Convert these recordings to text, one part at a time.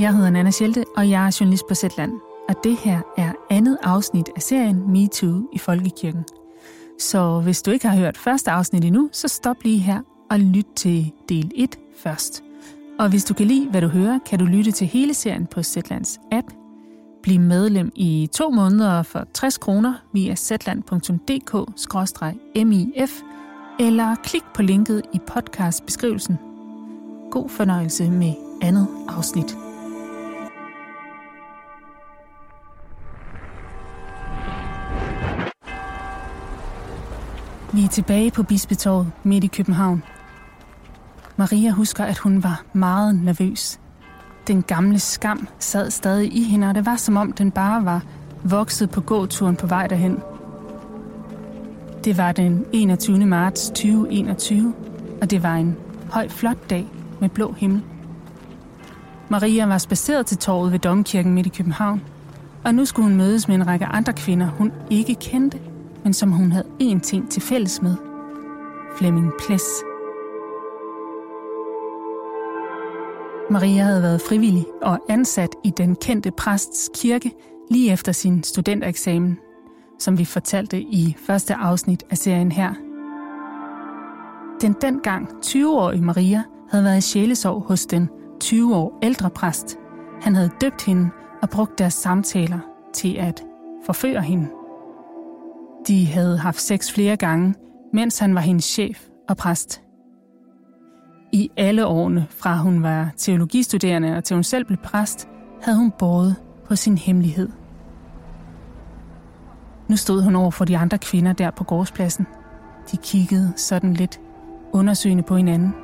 Jeg hedder Nana Schelte, og jeg er journalist på Zetland. Og det her er andet afsnit af serien Me Too i Folkekirken. Så hvis du ikke har hørt første afsnit endnu, så stop lige her og lyt til del 1 først. Og hvis du kan lide, hvad du hører, kan du lytte til hele serien på Zetlands app. Bliv medlem i to måneder for 60 kroner via zetland.dk-mif eller klik på linket i podcastbeskrivelsen. God fornøjelse med andet afsnit. Vi er tilbage på Bispetorvet midt i København. Maria husker, at hun var meget nervøs. Den gamle skam sad stadig i hende, og det var som om den bare var vokset på gåturen på vej derhen. Det var den 21. marts 2021, og det var en høj, flot dag med blå himmel. Maria var spaceret til torvet ved Domkirken midt i København, og nu skulle hun mødes med en række andre kvinder, hun ikke kendte, men som hun havde én ting til fælles med. Flemming Ples. Maria havde været frivillig og ansat i den kendte præsts kirke lige efter sin studentereksamen, som vi fortalte i første afsnit af serien her. Den dengang 20-årige Maria havde været i sjælesorg hos den 20 år ældre præst. Han havde døbt hende og brugt deres samtaler til at forføre hende. De havde haft sex flere gange, mens han var hendes chef og præst. I alle årene, fra hun var teologistuderende og til hun selv blev præst, havde hun båret på sin hemmelighed. Nu stod hun over for de andre kvinder der på gårdspladsen. De kiggede sådan lidt undersøgende på hinanden.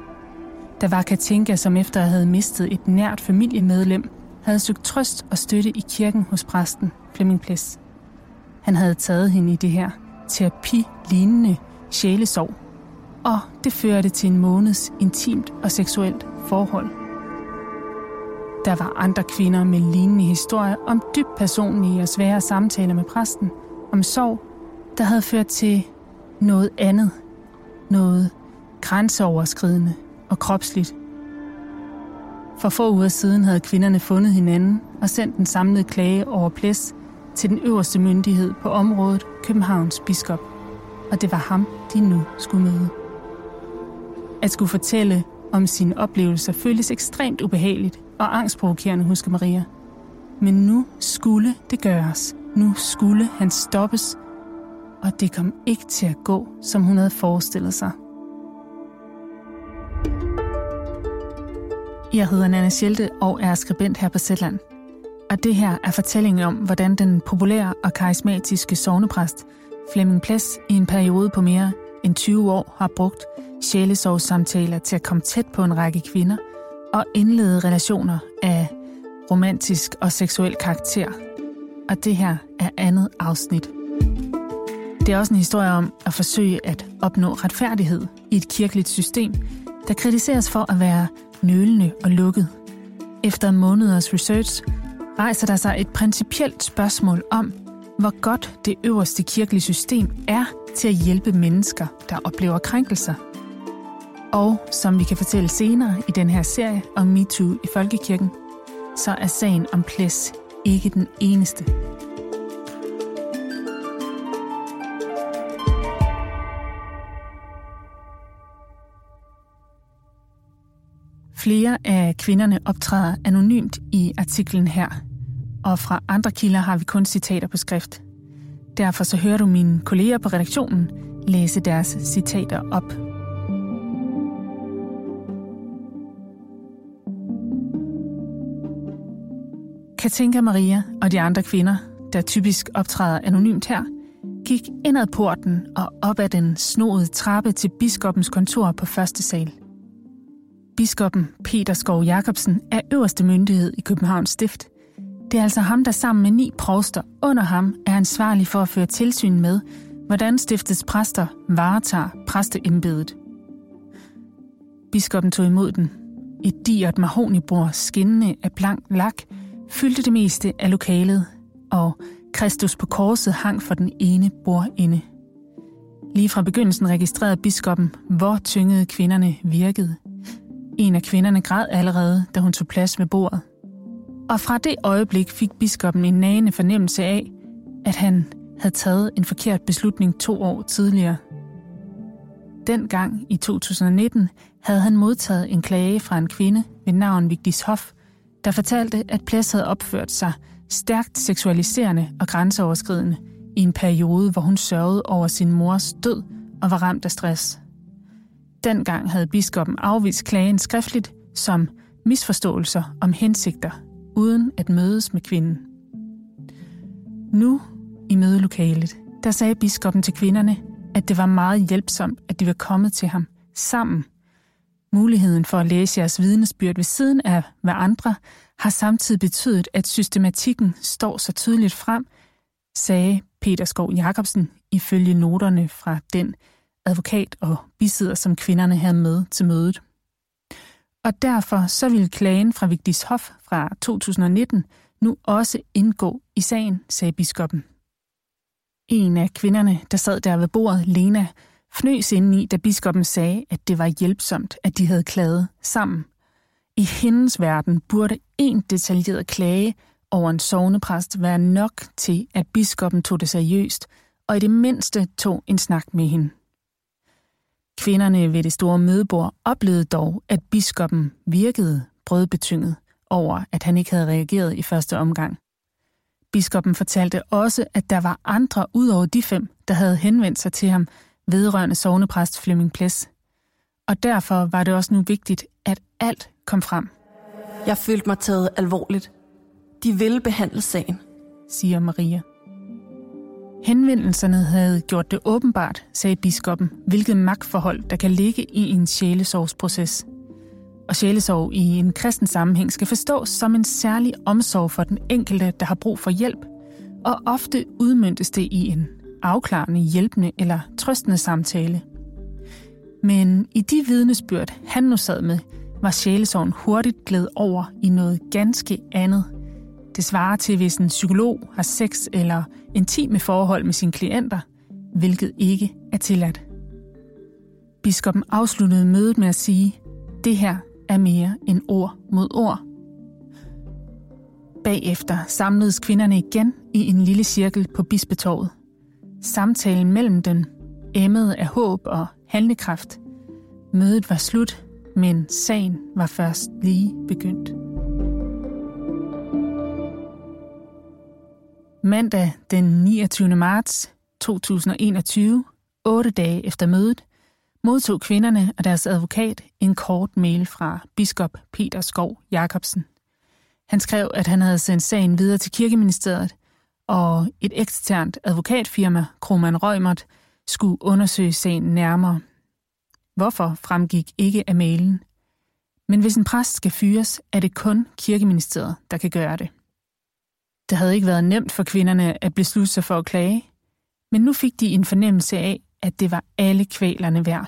Der var Katinka, som efter at have mistet et nært familiemedlem, havde søgt trøst og støtte i kirken hos præsten Flemming Ples. Han havde taget hende i det her terapi-lignende sjælesorg, og det førte til en måneds intimt og seksuelt forhold. Der var andre kvinder med lignende historier om dybt personlige og svære samtaler med præsten, om sorg, der havde ført til noget andet, noget grænseoverskridende og kropsligt. For få uger siden havde kvinderne fundet hinanden og sendt en samlet klage over plæs til den øverste myndighed på området, Københavns biskop. Og det var ham, de nu skulle møde. At skulle fortælle om sine oplevelser føltes ekstremt ubehageligt og angstprovokerende, husker Maria. Men nu skulle det gøres. Nu skulle han stoppes, og det kom ikke til at gå, som hun havde forestillet sig. Jeg hedder Nana Schelte og er skribent her på Zetland. Og det her er fortællingen om, hvordan den populære og karismatiske sovnepræst Flemming Ples i en periode på mere end 20 år har brugt sjælesorgssamtaler til at komme tæt på en række kvinder og indlede relationer af romantisk og seksuel karakter. Og det her er andet afsnit. Det er også en historie om at forsøge at opnå retfærdighed i et kirkeligt system, der kritiseres for at være nølende og lukket. Efter måneders research rejser der sig et principielt spørgsmål om, hvor godt det øverste kirkelige system er til at hjælpe mennesker, der oplever krænkelser. Og som vi kan fortælle senere i den her serie om MeToo i Folkekirken, så er sagen om Ples ikke den eneste. Flere af kvinderne optræder anonymt i artiklen her, og fra andre kilder har vi kun citater på skrift. Derfor så hører du mine kolleger på redaktionen læse deres citater op. Katinka Maria og de andre kvinder, der typisk optræder anonymt her, gik ind ad porten og op ad den snoede trappe til biskoppens kontor på første sal. Biskoppen Peter Skov Jacobsen er øverste myndighed i Københavns Stift. Det er altså ham, der sammen med ni præster under ham er ansvarlig for at føre tilsyn med, hvordan stiftets præster varetager præsteembedet. Biskoppen tog imod den. Et digert mahonibord skinnende af blank lak fyldte det meste af lokalet, og Kristus på korset hang for den ene bordende. Lige fra begyndelsen registrerede biskoppen, hvor tyngede kvinderne virkede. En af kvinderne græd allerede, da hun tog plads ved bordet. Og fra det øjeblik fik biskoppen en nagende fornemmelse af, at han havde taget en forkert beslutning to år tidligere. Dengang i 2019 havde han modtaget en klage fra en kvinde ved navn Vigdis Hoff, der fortalte, at Ples havde opført sig stærkt seksualiserende og grænseoverskridende i en periode, hvor hun sørgede over sin mors død og var ramt af stress. Dengang havde biskoppen afvist klagen skriftligt som misforståelser om hensigter, uden at mødes med kvinden. Nu, i mødelokalet, der sagde biskoppen til kvinderne, at det var meget hjælpsomt, at de var kommet til ham sammen. Muligheden for at læse jeres vidnesbyrd ved siden af hvad andre har samtidig betydet, at systematikken står så tydeligt frem, sagde Peter Skov Jacobsen ifølge noterne fra den advokat og bisidder, som kvinderne havde med til mødet. Og derfor så ville klagen fra Vigdis Hof fra 2019 nu også indgå i sagen, sagde biskoppen. En af kvinderne, der sad der ved bordet, Lena, fnøs indeni, da biskoppen sagde, at det var hjælpsomt, at de havde klaget sammen. I hendes verden burde en detaljeret klage over en sovnepræst være nok til, at biskoppen tog det seriøst, og i det mindste tog en snak med hende. Kvinderne ved det store mødebord oplevede dog, at biskoppen virkede brødbetynget over, at han ikke havde reageret i første omgang. Biskoppen fortalte også, at der var andre ud over de fem, der havde henvendt sig til ham vedrørende sovnepræst Flemming Ples. Og derfor var det også nu vigtigt, at alt kom frem. Jeg følte mig taget alvorligt. De ville behandle sagen, siger Maria. Henvendelserne havde gjort det åbenbart, sagde biskoppen, hvilket magtforhold, der kan ligge i en sjælesorgsproces. Og sjælesorg i en kristen sammenhæng skal forstås som en særlig omsorg for den enkelte, der har brug for hjælp, og ofte udmyndtes det i en afklarende, hjælpende eller trøstende samtale. Men i de vidnesbyrd, han nu sad med, var sjælesorgen hurtigt glædet over i noget ganske andet – det svarer til, hvis en psykolog har sex eller intime forhold med sine klienter, hvilket ikke er tilladt. Biskoppen afsluttede mødet med at sige, det her er mere end ord mod ord. Bagefter samledes kvinderne igen i en lille cirkel på bispetorvet. Samtalen mellem dem emmede af håb og handlekraft. Mødet var slut, men sagen var først lige begyndt. Mandag den 29. marts 2021, otte dage efter mødet, modtog kvinderne og deres advokat en kort mail fra biskop Peter Skov Jacobsen. Han skrev, at han havde sendt sagen videre til kirkeministeriet, og et eksternt advokatfirma, Kroman Røgmert, skulle undersøge sagen nærmere. Hvorfor fremgik ikke af mailen? Men hvis en præst skal fyres, er det kun kirkeministeriet, der kan gøre det. Det havde ikke været nemt for kvinderne at beslutte sig for at klage, men nu fik de en fornemmelse af, at det var alle kvalerne værd.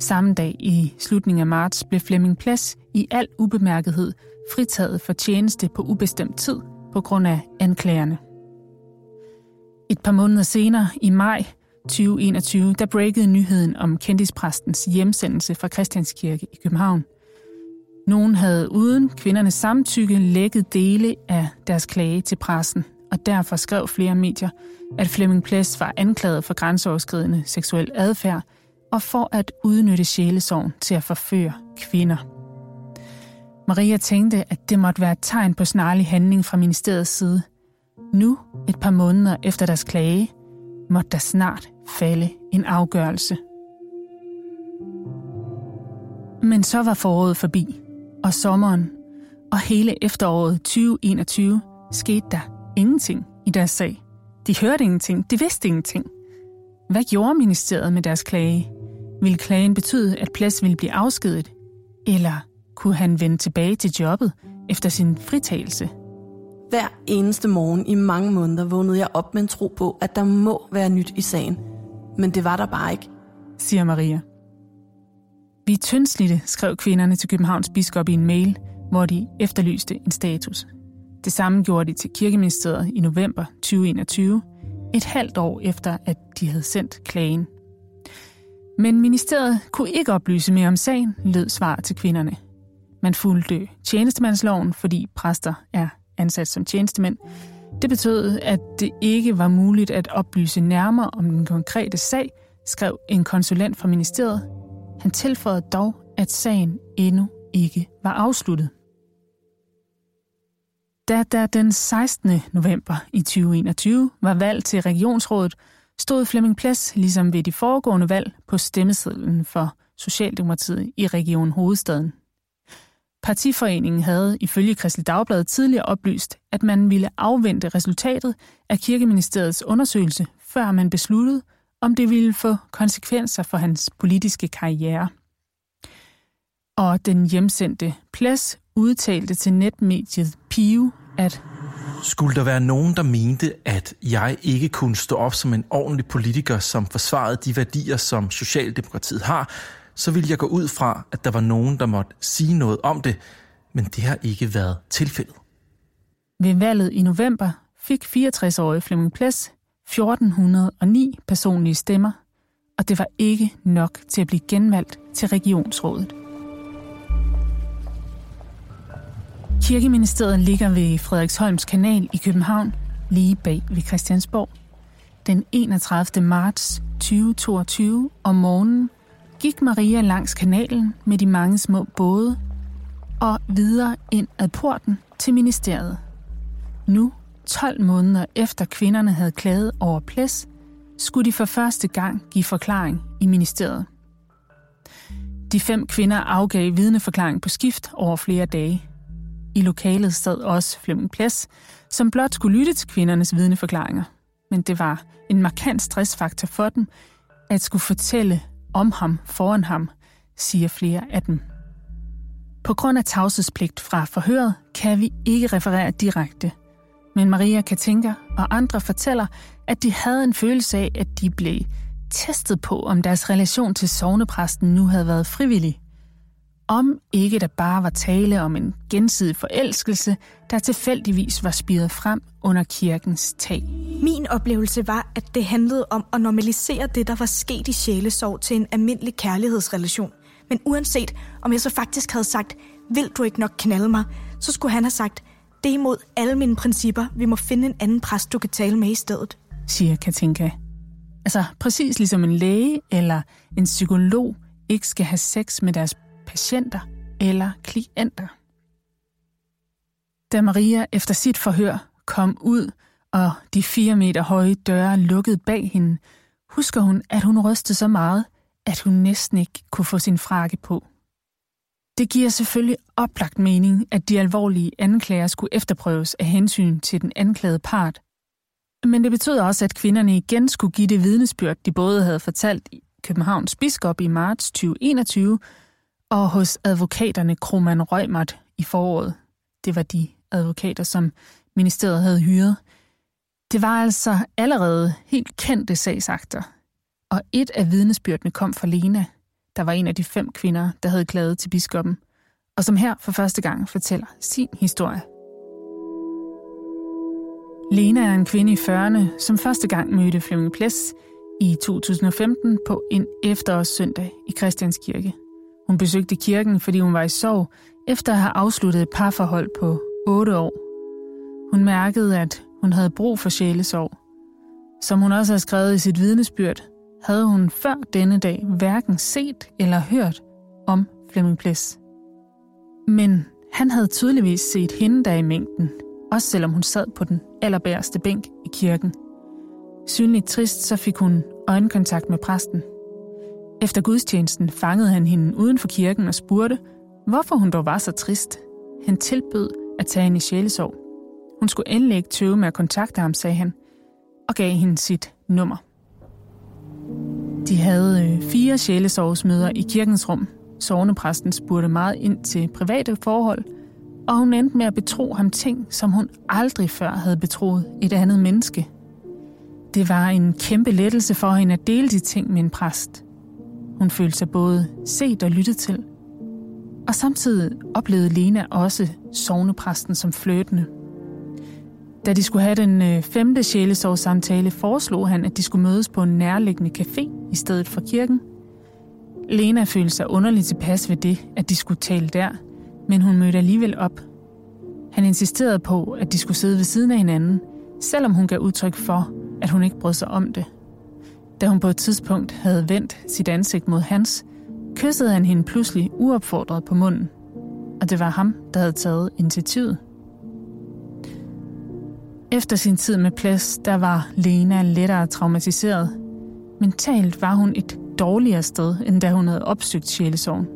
Samme dag i slutningen af marts blev Flemming Plads i al ubemærkethed fritaget for tjeneste på ubestemt tid på grund af anklagerne. Et par måneder senere, i maj 2021, der breakede nyheden om kendispræstens hjemsendelse fra Christianskirke i København – nogen havde uden kvindernes samtykke lækket dele af deres klage til pressen, og derfor skrev flere medier, at Flemming Plæs var anklaget for grænseoverskridende seksuel adfærd og for at udnytte sjælesorgen til at forføre kvinder. Maria tænkte, at det måtte være et tegn på snarlig handling fra ministeriets side. Nu, et par måneder efter deres klage, måtte der snart falde en afgørelse. Men så var foråret forbi og sommeren og hele efteråret 2021 skete der ingenting i deres sag. De hørte ingenting, de vidste ingenting. Hvad gjorde ministeriet med deres klage? Vil klagen betyde, at Plads ville blive afskedet? Eller kunne han vende tilbage til jobbet efter sin fritagelse? Hver eneste morgen i mange måneder vågnede jeg op med en tro på, at der må være nyt i sagen. Men det var der bare ikke, siger Maria. Vi er tyndslidte, skrev kvinderne til Københavns biskop i en mail, hvor de efterlyste en status. Det samme gjorde de til kirkeministeriet i november 2021, et halvt år efter, at de havde sendt klagen. Men ministeriet kunne ikke oplyse mere om sagen, lød svar til kvinderne. Man fulgte tjenestemandsloven, fordi præster er ansat som tjenestemænd. Det betød, at det ikke var muligt at oplyse nærmere om den konkrete sag, skrev en konsulent fra ministeriet. Han tilføjede dog, at sagen endnu ikke var afsluttet. Da der den 16. november i 2021 var valg til regionsrådet, stod Flemming Plads, ligesom ved de foregående valg, på stemmesedlen for Socialdemokratiet i Region Hovedstaden. Partiforeningen havde ifølge Kristelig Dagblad tidligere oplyst, at man ville afvente resultatet af Kirkeministeriets undersøgelse, før man besluttede, om det ville få konsekvenser for hans politiske karriere. Og den hjemsendte Plads udtalte til netmediet Pio, at skulle der være nogen, der mente, at jeg ikke kunne stå op som en ordentlig politiker, som forsvarede de værdier, som Socialdemokratiet har, så ville jeg gå ud fra, at der var nogen, der måtte sige noget om det, men det har ikke været tilfældet. Ved valget i november fik 64-årige Flemming Ples 1409 personlige stemmer, og det var ikke nok til at blive genvalgt til regionsrådet. Kirkeministeriet ligger ved Frederiksholms kanal i København, lige bag ved Christiansborg. Den 31. marts 2022 om morgenen gik Maria langs kanalen med de mange små både og videre ind ad porten til ministeriet. Nu, 12 måneder efter kvinderne havde klaget over plæs, skulle de for første gang give forklaring i ministeriet. De fem kvinder afgav vidneforklaring på skift over flere dage. I lokalet sad også Flemming Plæs, som blot skulle lytte til kvindernes vidneforklaringer. Men det var en markant stressfaktor for dem, at skulle fortælle om ham foran ham, siger flere af dem. På grund af tavshedspligt fra forhøret kan vi ikke referere direkte. Men Maria Katinka og andre fortæller, at de havde en følelse af, at de blev testet på, om deres relation til sovnepræsten nu havde været frivillig. Om ikke der bare var tale om en gensidig forelskelse, der tilfældigvis var spiret frem under kirkens tag. Min oplevelse var, at det handlede om at normalisere det, der var sket i sjælesorg til en almindelig kærlighedsrelation. Men uanset om jeg så faktisk havde sagt, vil du ikke nok knalde mig, så skulle han have sagt, det er imod alle mine principper. Vi må finde en anden præst, du kan tale med i stedet. Siger Katinka. Altså præcis ligesom en læge eller en psykolog ikke skal have sex med deres patienter eller klienter. Da Maria efter sit forhør kom ud, og de fire meter høje døre lukkede bag hende, husker hun, at hun rystede så meget, at hun næsten ikke kunne få sin frakke på. Det giver selvfølgelig oplagt mening, at de alvorlige anklager skulle efterprøves af hensyn til den anklagede part. Men det betød også, at kvinderne igen skulle give det vidnesbyrd, de både havde fortalt i Københavns biskop i marts 2021, og hos advokaterne Kroman Røgmert i foråret. Det var de advokater, som ministeriet havde hyret. Det var altså allerede helt kendte sagsakter. Og et af vidnesbyrdene kom fra Lena, der var en af de fem kvinder, der havde klaget til biskoppen, og som her for første gang fortæller sin historie. Lena er en kvinde i 40'erne, som første gang mødte Flemming Ples i 2015 på en efterårssøndag i Christianskirke. Hun besøgte kirken, fordi hun var i sorg, efter at have afsluttet et parforhold på 8 år. Hun mærkede, at hun havde brug for sjælesorg. Som hun også har skrevet i sit vidnesbyrd, havde hun før denne dag hverken set eller hørt om Flemming Ples. Men han havde tydeligvis set hende der i mængden, også selvom hun sad på den allerbærste bænk i kirken. Synligt trist, så fik hun øjenkontakt med præsten – efter gudstjenesten fangede han hende uden for kirken og spurgte, hvorfor hun dog var så trist. Han tilbød at tage hende i sjælesorg. Hun skulle endelig ikke tøve med at kontakte ham, sagde han, og gav hende sit nummer. De havde øh, fire sjælesorgsmøder i kirkens rum. Sovnepræsten spurgte meget ind til private forhold, og hun endte med at betro ham ting, som hun aldrig før havde betroet et andet menneske. Det var en kæmpe lettelse for hende at dele de ting med en præst – hun følte sig både set og lyttet til. Og samtidig oplevede Lena også sovnepræsten som fløtende. Da de skulle have den øh, femte sjælesorgssamtale, foreslog han, at de skulle mødes på en nærliggende café i stedet for kirken. Lena følte sig underligt tilpas ved det, at de skulle tale der, Men hun mødte alligevel op. Han insisterede på, at de skulle sidde ved siden af hinanden, selvom hun gav udtryk for, at hun ikke brød sig om det. Da hun på et tidspunkt havde vendt sit ansigt mod hans, kyssede han hende pludselig uopfordret på munden. Og det var ham, der havde taget initiativet. Efter sin tid med plads, der var Lena lettere traumatiseret. Mentalt var hun et dårligere sted, end da hun havde opsøgt sjælesorgen.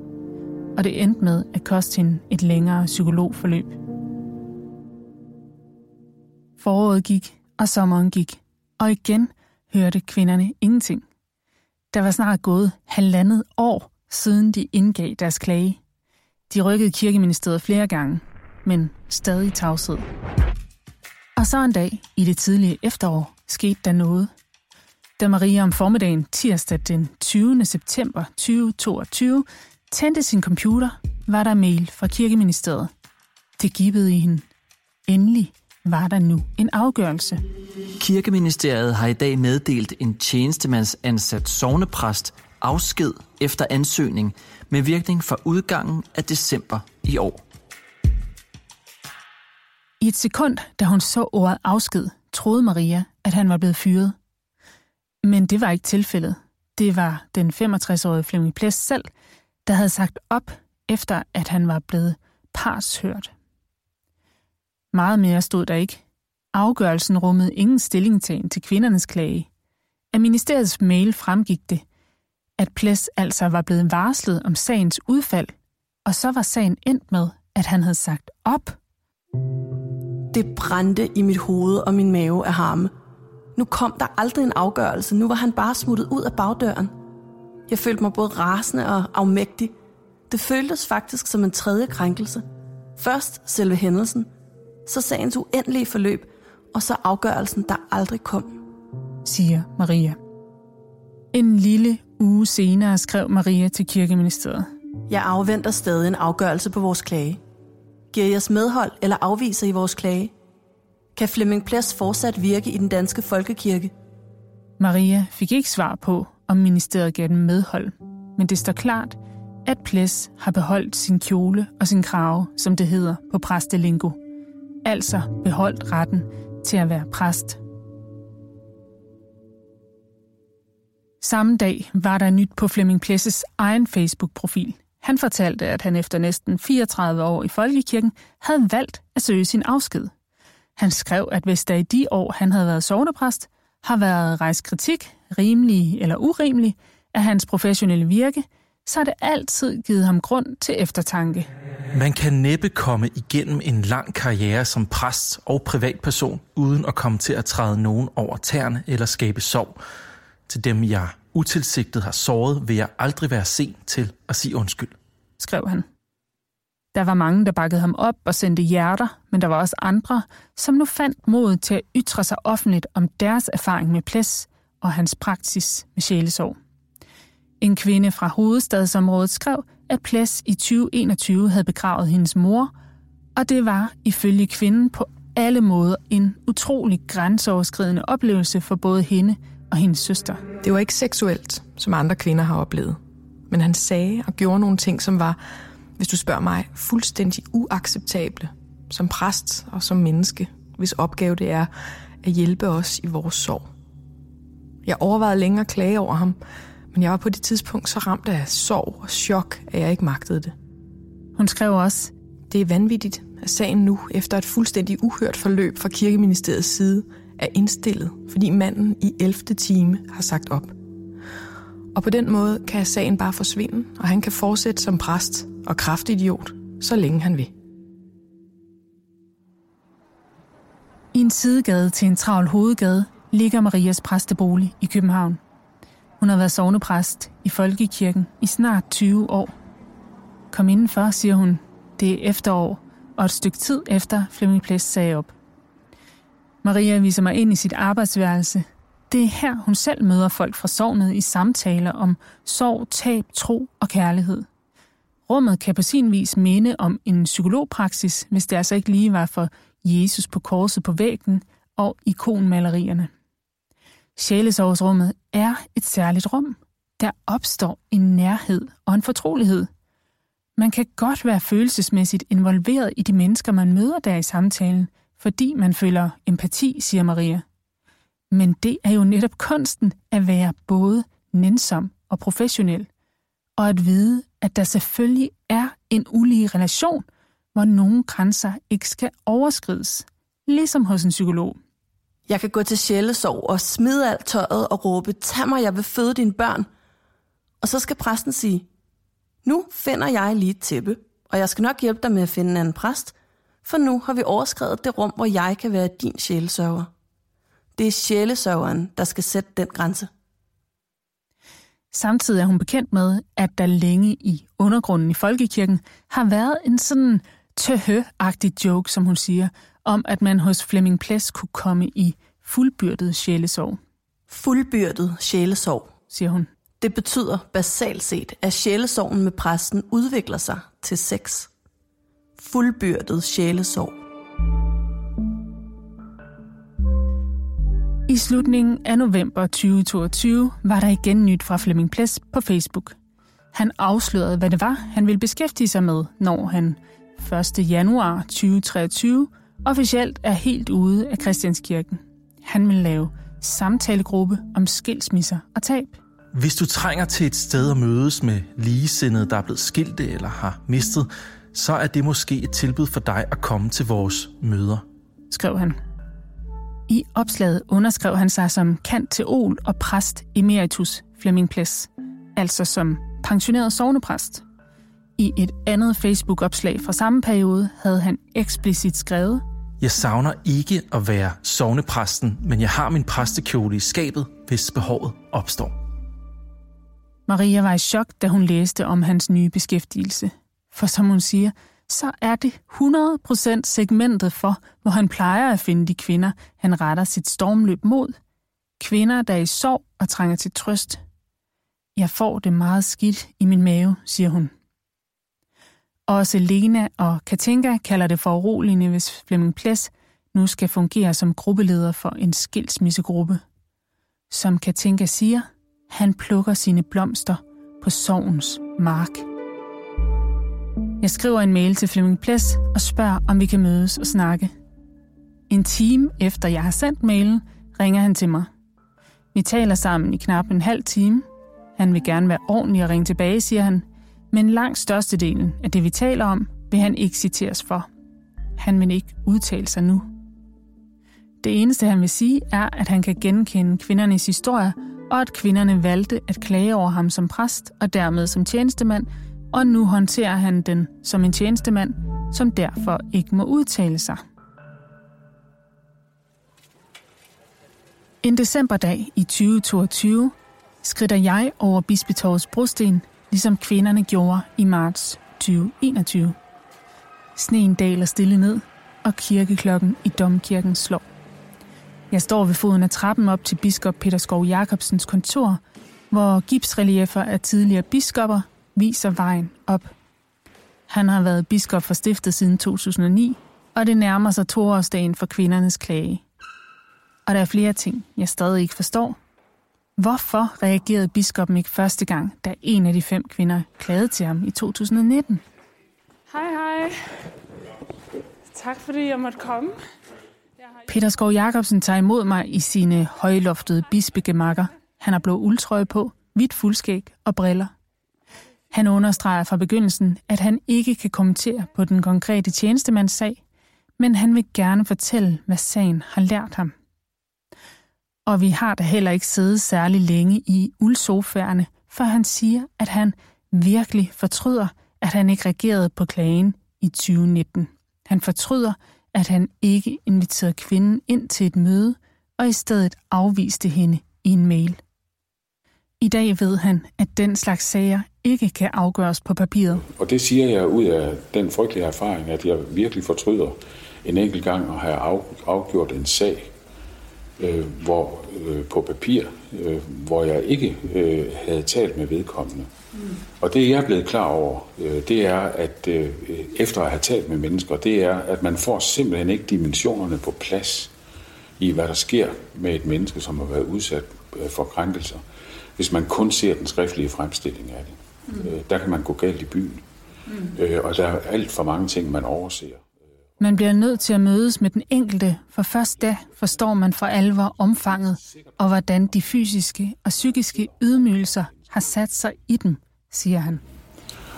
Og det endte med at koste hende et længere psykologforløb. Foråret gik, og sommeren gik, og igen hørte kvinderne ingenting. Der var snart gået halvandet år, siden de indgav deres klage. De rykkede kirkeministeriet flere gange, men stadig tavshed. Og så en dag i det tidlige efterår skete der noget. Da Maria om formiddagen tirsdag den 20. september 2022 tændte sin computer, var der mail fra kirkeministeriet. Det gibbede i hende. Endelig var der nu en afgørelse. Kirkeministeriet har i dag meddelt en tjenestemandsansat sovnepræst afsked efter ansøgning med virkning fra udgangen af december i år. I et sekund, da hun så ordet afsked, troede Maria, at han var blevet fyret. Men det var ikke tilfældet. Det var den 65-årige Flemming Plæs selv, der havde sagt op, efter at han var blevet parshørt. Meget mere stod der ikke. Afgørelsen rummede ingen stillingtagen til kvindernes klage. Af ministeriets mail fremgik det, at Ples altså var blevet varslet om sagens udfald, og så var sagen endt med, at han havde sagt op. Det brændte i mit hoved og min mave af harme. Nu kom der aldrig en afgørelse. Nu var han bare smuttet ud af bagdøren. Jeg følte mig både rasende og afmægtig. Det føltes faktisk som en tredje krænkelse. Først selve hændelsen, så sagens uendelige forløb, og så afgørelsen, der aldrig kom. Siger Maria. En lille uge senere skrev Maria til kirkeministeriet. Jeg afventer stadig en afgørelse på vores klage. Giver jeres medhold eller afviser I vores klage? Kan Flemming Ples fortsat virke i den danske folkekirke? Maria fik ikke svar på, om ministeriet gav dem medhold, men det står klart, at Ples har beholdt sin kjole og sin krave, som det hedder på præstelingo. Altså beholdt retten til at være præst. Samme dag var der nyt på Flemming Plesses egen Facebook-profil. Han fortalte, at han efter næsten 34 år i Folkekirken havde valgt at søge sin afsked. Han skrev, at hvis der i de år, han havde været sovnepræst, har været rejst kritik, rimelig eller urimelig, af hans professionelle virke, så har det altid givet ham grund til eftertanke. Man kan næppe komme igennem en lang karriere som præst og privatperson, uden at komme til at træde nogen over tæerne eller skabe sorg. Til dem, jeg utilsigtet har såret, vil jeg aldrig være sen til at sige undskyld. Skrev han. Der var mange, der bakkede ham op og sendte hjerter, men der var også andre, som nu fandt mod til at ytre sig offentligt om deres erfaring med plæs og hans praksis med sjælesorg. En kvinde fra hovedstadsområdet skrev, at Ples i 2021 havde begravet hendes mor, og det var ifølge kvinden på alle måder en utrolig grænseoverskridende oplevelse for både hende og hendes søster. Det var ikke seksuelt, som andre kvinder har oplevet. Men han sagde og gjorde nogle ting, som var, hvis du spørger mig, fuldstændig uacceptable som præst og som menneske, hvis opgave det er at hjælpe os i vores sorg. Jeg overvejede længere at klage over ham, men jeg var på det tidspunkt så ramt af sorg og chok, at jeg ikke magtede det. Hun skrev også, Det er vanvittigt, at sagen nu, efter et fuldstændig uhørt forløb fra kirkeministeriets side, er indstillet, fordi manden i 11. time har sagt op. Og på den måde kan sagen bare forsvinde, og han kan fortsætte som præst og kraftidiot, så længe han vil. I en sidegade til en travl hovedgade ligger Marias præstebolig i København. Hun har været sovnepræst i Folkekirken i snart 20 år. Kom indenfor, siger hun. Det er efterår, og et stykke tid efter Flemming Plæs sagde op. Maria viser mig ind i sit arbejdsværelse. Det er her, hun selv møder folk fra sovnet i samtaler om sorg, tab, tro og kærlighed. Rummet kan på sin vis minde om en psykologpraksis, hvis det altså ikke lige var for Jesus på korset på væggen og ikonmalerierne. Sjælesovsrummet er et særligt rum. Der opstår en nærhed og en fortrolighed. Man kan godt være følelsesmæssigt involveret i de mennesker, man møder der i samtalen, fordi man føler empati, siger Maria. Men det er jo netop kunsten at være både nænsom og professionel, og at vide, at der selvfølgelig er en ulige relation, hvor nogle grænser ikke skal overskrides, ligesom hos en psykolog. Jeg kan gå til sjælesorg og smide alt tøjet og råbe, tag mig, jeg vil føde dine børn. Og så skal præsten sige, nu finder jeg lige et tæppe, og jeg skal nok hjælpe dig med at finde en anden præst, for nu har vi overskrevet det rum, hvor jeg kan være din sjælesørger. Det er sjælesørgeren, der skal sætte den grænse. Samtidig er hun bekendt med, at der længe i undergrunden i folkekirken har været en sådan tøhø-agtig joke, som hun siger, om at man hos Flemming Ples kunne komme i fuldbyrdet sjælesorg. Fuldbyrdet sjælesorg, siger hun. Det betyder basalt set, at sjælesorgen med præsten udvikler sig til sex. Fuldbyrdet sjælesorg. I slutningen af november 2022 var der igen nyt fra Flemming Ples på Facebook. Han afslørede, hvad det var, han ville beskæftige sig med, når han 1. januar 2023 officielt er helt ude af Christianskirken. Han vil lave samtalegruppe om skilsmisser og tab. Hvis du trænger til et sted at mødes med ligesindede, der er blevet skilte eller har mistet, så er det måske et tilbud for dig at komme til vores møder, skrev han. I opslaget underskrev han sig som kant til Ol og præst emeritus Flemming Ples, altså som pensioneret sovnepræst. I et andet Facebook-opslag fra samme periode havde han eksplicit skrevet, Jeg savner ikke at være sovnepræsten, men jeg har min præstekjole i skabet, hvis behovet opstår. Maria var i chok, da hun læste om hans nye beskæftigelse. For som hun siger, så er det 100% segmentet for, hvor han plejer at finde de kvinder, han retter sit stormløb mod. Kvinder, der er i sorg og trænger til trøst. Jeg får det meget skidt i min mave, siger hun. Også Lena og Katinka kalder det for uroligende, hvis Flemming Ples nu skal fungere som gruppeleder for en skilsmissegruppe. Som Katinka siger, han plukker sine blomster på sovens mark. Jeg skriver en mail til Flemming Ples og spørger, om vi kan mødes og snakke. En time efter jeg har sendt mailen, ringer han til mig. Vi taler sammen i knap en halv time. Han vil gerne være ordentlig og ringe tilbage, siger han, men langt størstedelen af det, vi taler om, vil han ikke citeres for. Han vil ikke udtale sig nu. Det eneste, han vil sige, er, at han kan genkende kvindernes historie, og at kvinderne valgte at klage over ham som præst og dermed som tjenestemand, og nu håndterer han den som en tjenestemand, som derfor ikke må udtale sig. En decemberdag i 2022 skrider jeg over Bispetorvets brosten, ligesom kvinderne gjorde i marts 2021. Sneen daler stille ned, og kirkeklokken i domkirken slår. Jeg står ved foden af trappen op til biskop Peter Skov Jacobsens kontor, hvor gipsreliefer af tidligere biskopper viser vejen op. Han har været biskop for stiftet siden 2009, og det nærmer sig toårsdagen for kvindernes klage. Og der er flere ting, jeg stadig ikke forstår. Hvorfor reagerede biskoppen ikke første gang, da en af de fem kvinder klagede til ham i 2019? Hej, hej. Tak fordi jeg måtte komme. Peter Skov Jacobsen tager imod mig i sine højloftede bispegemakker. Han har blå uldtrøje på, hvidt fuldskæg og briller. Han understreger fra begyndelsen, at han ikke kan kommentere på den konkrete tjenestemands sag, men han vil gerne fortælle, hvad sagen har lært ham. Og vi har da heller ikke siddet særlig længe i uldsofaerne, for han siger, at han virkelig fortryder, at han ikke reagerede på klagen i 2019. Han fortryder, at han ikke inviterede kvinden ind til et møde, og i stedet afviste hende i en mail. I dag ved han, at den slags sager ikke kan afgøres på papiret. Og det siger jeg ud af den frygtelige erfaring, at jeg virkelig fortryder en enkelt gang at have afgjort en sag, øh, hvor øh, på papir, øh, hvor jeg ikke øh, havde talt med vedkommende. Mm. Og det jeg er blevet klar over, øh, det er, at øh, efter at have talt med mennesker, det er, at man får simpelthen ikke dimensionerne på plads i, hvad der sker med et menneske, som har været udsat øh, for krænkelser, hvis man kun ser den skriftlige fremstilling af det. Mm. Øh, der kan man gå galt i byen. Mm. Øh, og der er alt for mange ting, man overser. Man bliver nødt til at mødes med den enkelte, for først da forstår man for alvor omfanget og hvordan de fysiske og psykiske ydmygelser har sat sig i dem, siger han.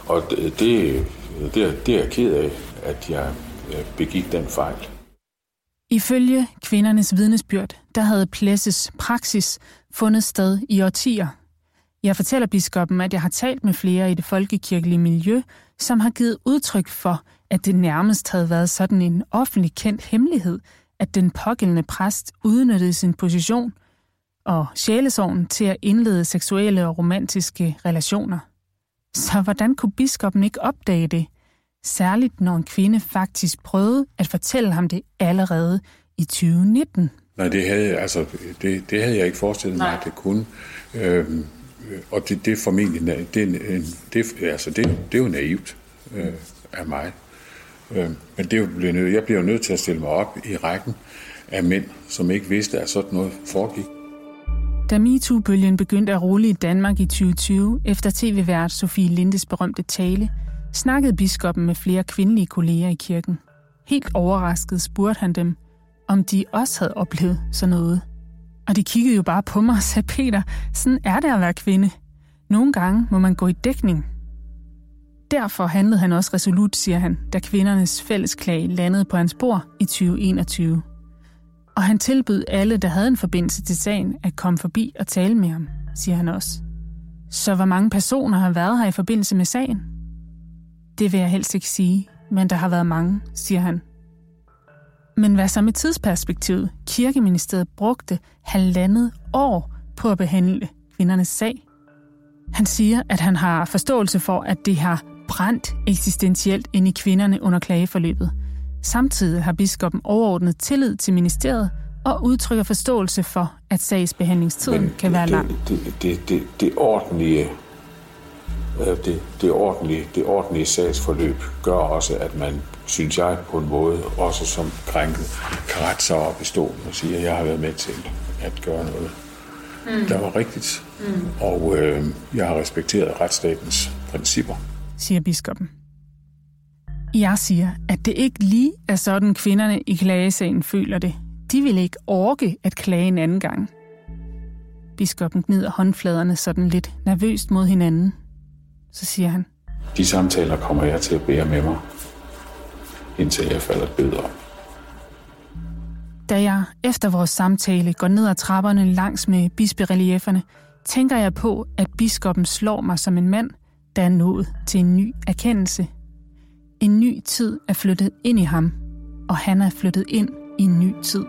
Og det, det, det, er jeg ked af, at jeg begik den fejl. Ifølge kvindernes vidnesbyrd, der havde Plesses praksis fundet sted i årtier. Jeg fortæller biskoppen, at jeg har talt med flere i det folkekirkelige miljø, som har givet udtryk for, at det nærmest havde været sådan en offentlig kendt hemmelighed, at den pågældende præst udnyttede sin position og sjælesorgen til at indlede seksuelle og romantiske relationer. Så hvordan kunne biskoppen ikke opdage det? Særligt når en kvinde faktisk prøvede at fortælle ham det allerede i 2019. Nej, det havde, altså, det, det havde jeg ikke forestillet mig, at det kunne. Øhm, og det, det er formentlig, det, det, altså, det, det er jo naivt øh, af mig. Øh, men det bliver nød, jeg bliver jo nødt til at stille mig op i rækken af mænd, som ikke vidste, at sådan noget foregik. Da MeToo-bølgen begyndte at rulle i Danmark i 2020, efter tv-vært Sofie Lindes berømte tale, snakkede biskoppen med flere kvindelige kolleger i kirken. Helt overrasket spurgte han dem, om de også havde oplevet sådan noget. Og de kiggede jo bare på mig og sagde, Peter, sådan er det at være kvinde. Nogle gange må man gå i dækning. Derfor handlede han også resolut, siger han, da kvindernes fællesklage landede på hans bord i 2021. Og han tilbød alle, der havde en forbindelse til sagen, at komme forbi og tale med ham, siger han også. Så hvor mange personer har været her i forbindelse med sagen? Det vil jeg helst ikke sige, men der har været mange, siger han. Men hvad så med tidsperspektivet? Kirkeministeriet brugte halvandet år på at behandle kvindernes sag. Han siger, at han har forståelse for, at det har brændt eksistentielt ind i kvinderne under klageforløbet. Samtidig har biskoppen overordnet tillid til ministeriet og udtrykker forståelse for, at sagsbehandlingstiden Men kan være lang. Det, det, det, det, det ordentlige det, det, ordentlige, det ordentlige sagsforløb gør også, at man, synes jeg, på en måde, også som krænket, kan rette sig op i stolen og sige, at jeg har været med til at gøre noget, mm. der var rigtigt. Mm. Og øh, jeg har respekteret retsstatens principper. Siger biskoppen. Jeg siger, at det ikke lige er sådan, kvinderne i klagesagen føler det. De vil ikke orke at klage en anden gang. Biskoppen gnider håndfladerne sådan lidt nervøst mod hinanden – så siger han. De samtaler kommer jeg til at bære med mig, indtil jeg falder død om. Da jeg efter vores samtale går ned ad trapperne langs med bispereliefferne, tænker jeg på, at biskoppen slår mig som en mand, der er nået til en ny erkendelse. En ny tid er flyttet ind i ham, og han er flyttet ind i en ny tid.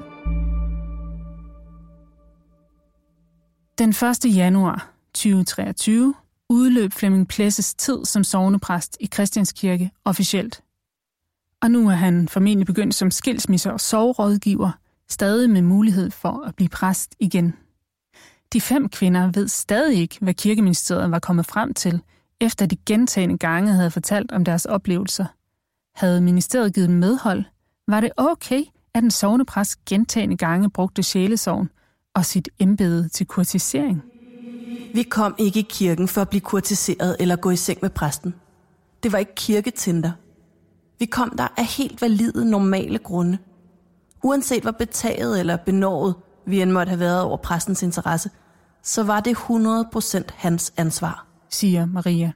Den 1. januar 2023 udløb Flemming Plesses tid som sovnepræst i Christianskirke officielt. Og nu er han formentlig begyndt som skilsmisse- og sovrådgiver, stadig med mulighed for at blive præst igen. De fem kvinder ved stadig ikke, hvad kirkeministeriet var kommet frem til, efter de gentagende gange havde fortalt om deres oplevelser. Havde ministeriet givet dem medhold, var det okay, at en sovnepræst gentagende gange brugte sjælesorgen og sit embede til kurtisering. Vi kom ikke i kirken for at blive kurtiseret eller gå i seng med præsten. Det var ikke kirketinder. Vi kom der af helt valide, normale grunde. Uanset hvor betaget eller benådet vi end måtte have været over præstens interesse, så var det 100% hans ansvar. Siger Maria.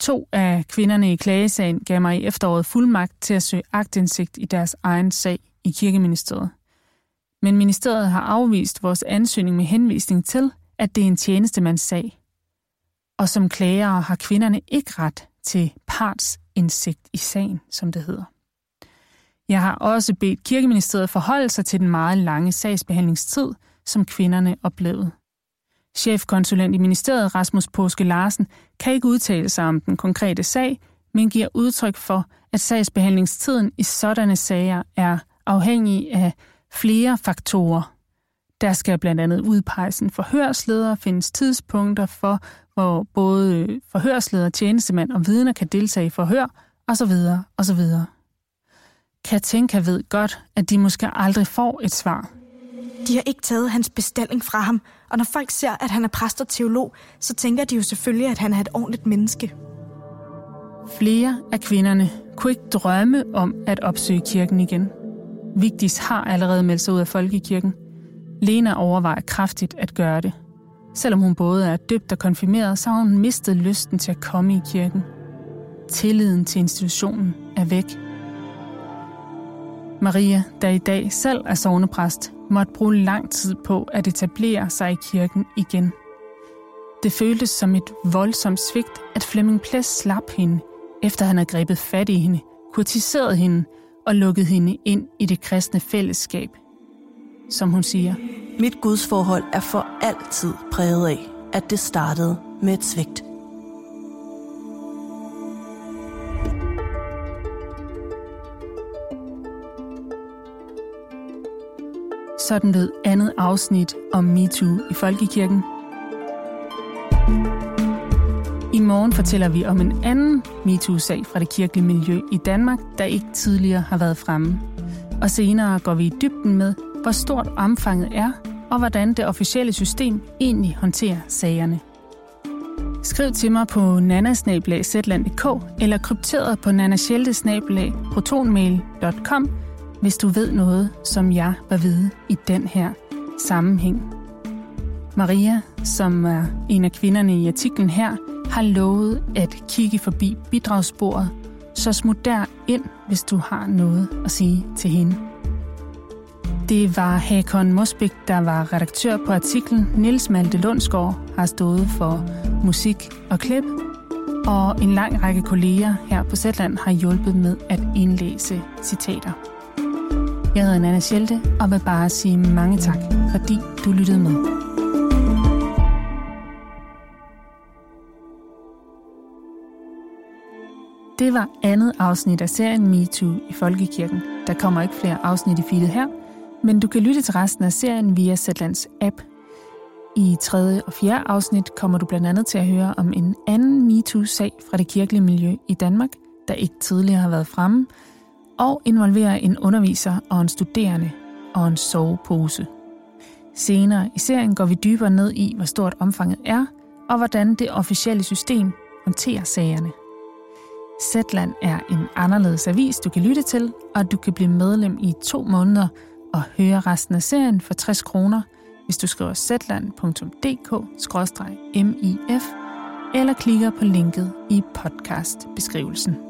To af kvinderne i klagesagen gav mig i efteråret fuldmagt til at søge agtindsigt i deres egen sag i kirkeministeriet. Men ministeriet har afvist vores ansøgning med henvisning til, at det er en tjenestemandssag. Og som klagere har kvinderne ikke ret til parts indsigt i sagen, som det hedder. Jeg har også bedt kirkeministeriet forholde sig til den meget lange sagsbehandlingstid, som kvinderne oplevede. Chefkonsulent i ministeriet Rasmus Påske Larsen kan ikke udtale sig om den konkrete sag, men giver udtryk for, at sagsbehandlingstiden i sådanne sager er afhængig af flere faktorer, der skal blandt andet udpeges en forhørsleder, findes tidspunkter for, hvor både forhørsleder, tjenestemand og vidner kan deltage i forhør, osv. osv. Katinka ved godt, at de måske aldrig får et svar. De har ikke taget hans bestilling fra ham, og når folk ser, at han er præst og teolog, så tænker de jo selvfølgelig, at han er et ordentligt menneske. Flere af kvinderne kunne ikke drømme om at opsøge kirken igen. Vigtis har allerede meldt sig ud af folkekirken. Lena overvejer kraftigt at gøre det. Selvom hun både er døbt og konfirmeret, så har hun mistet lysten til at komme i kirken. Tilliden til institutionen er væk. Maria, der i dag selv er sovnepræst, måtte bruge lang tid på at etablere sig i kirken igen. Det føltes som et voldsomt svigt, at Flemming Ples slap hende, efter han havde grebet fat i hende, kurtiseret hende og lukket hende ind i det kristne fællesskab. Som hun siger. Mit gudsforhold er for altid præget af, at det startede med et svigt. Sådan lød andet afsnit om MeToo i Folkekirken. I morgen fortæller vi om en anden MeToo-sag fra det kirkelige miljø i Danmark, der ikke tidligere har været fremme. Og senere går vi i dybden med, hvor stort omfanget er, og hvordan det officielle system egentlig håndterer sagerne. Skriv til mig på nanasnabelag.zland.dk eller krypteret på nanasjelte.protonmail.com, hvis du ved noget, som jeg bør vide i den her sammenhæng. Maria, som er en af kvinderne i artiklen her, har lovet at kigge forbi bidragsbordet, så smut der ind, hvis du har noget at sige til hende. Det var Hakon Mosbæk, der var redaktør på artiklen. Niels Malte Lundsgaard har stået for musik og klip, og en lang række kolleger her på Zetland har hjulpet med at indlæse citater. Jeg hedder Nana Schelte og vil bare sige mange tak, fordi du lyttede med. Det var andet afsnit af serien MeToo i Folkekirken. Der kommer ikke flere afsnit i feedet her, men du kan lytte til resten af serien via Zetlands app. I tredje og fjerde afsnit kommer du blandt andet til at høre om en anden MeToo-sag fra det kirkelige miljø i Danmark, der ikke tidligere har været fremme, og involverer en underviser og en studerende og en sovepose. Senere i serien går vi dybere ned i, hvor stort omfanget er, og hvordan det officielle system håndterer sagerne. Zetland er en anderledes avis, du kan lytte til, og du kan blive medlem i to måneder og høre resten af serien for 60 kroner, hvis du skriver zetland.dk-mif eller klikker på linket i podcastbeskrivelsen.